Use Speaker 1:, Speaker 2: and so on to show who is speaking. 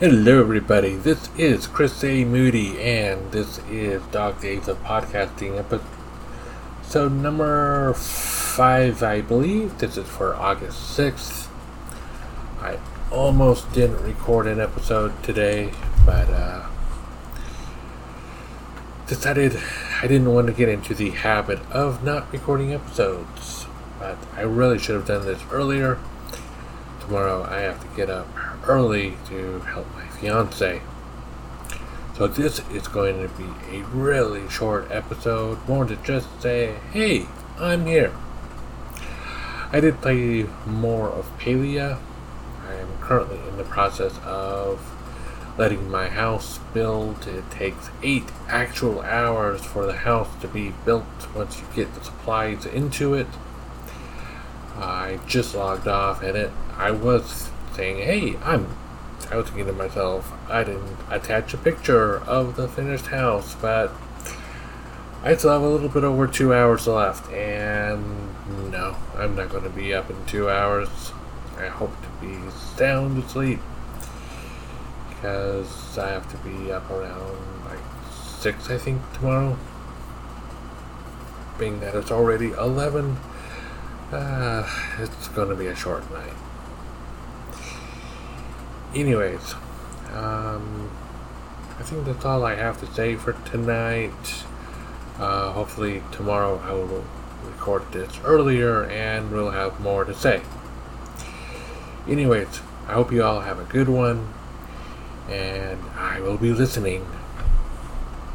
Speaker 1: Hello, everybody. This is Chris A. Moody, and this is Dog Days of Podcasting episode number five, I believe. This is for August 6th. I almost didn't record an episode today, but uh, decided I didn't want to get into the habit of not recording episodes. But I really should have done this earlier. Tomorrow I have to get up early to help my fiance. So this is going to be a really short episode, more to just say, hey, I'm here. I did play more of Palia. I am currently in the process of letting my house build. It takes eight actual hours for the house to be built once you get the supplies into it. I just logged off and it I was saying, hey, I'm. I was thinking to myself, I didn't attach a picture of the finished house, but I still have a little bit over two hours left, and no, I'm not going to be up in two hours. I hope to be sound asleep because I have to be up around like six, I think, tomorrow. Being that it's already eleven, uh, it's going to be a short night anyways, um, I think that's all I have to say for tonight. Uh, hopefully, tomorrow I will record this earlier and we'll have more to say. Anyways, I hope you all have a good one, and I will be listening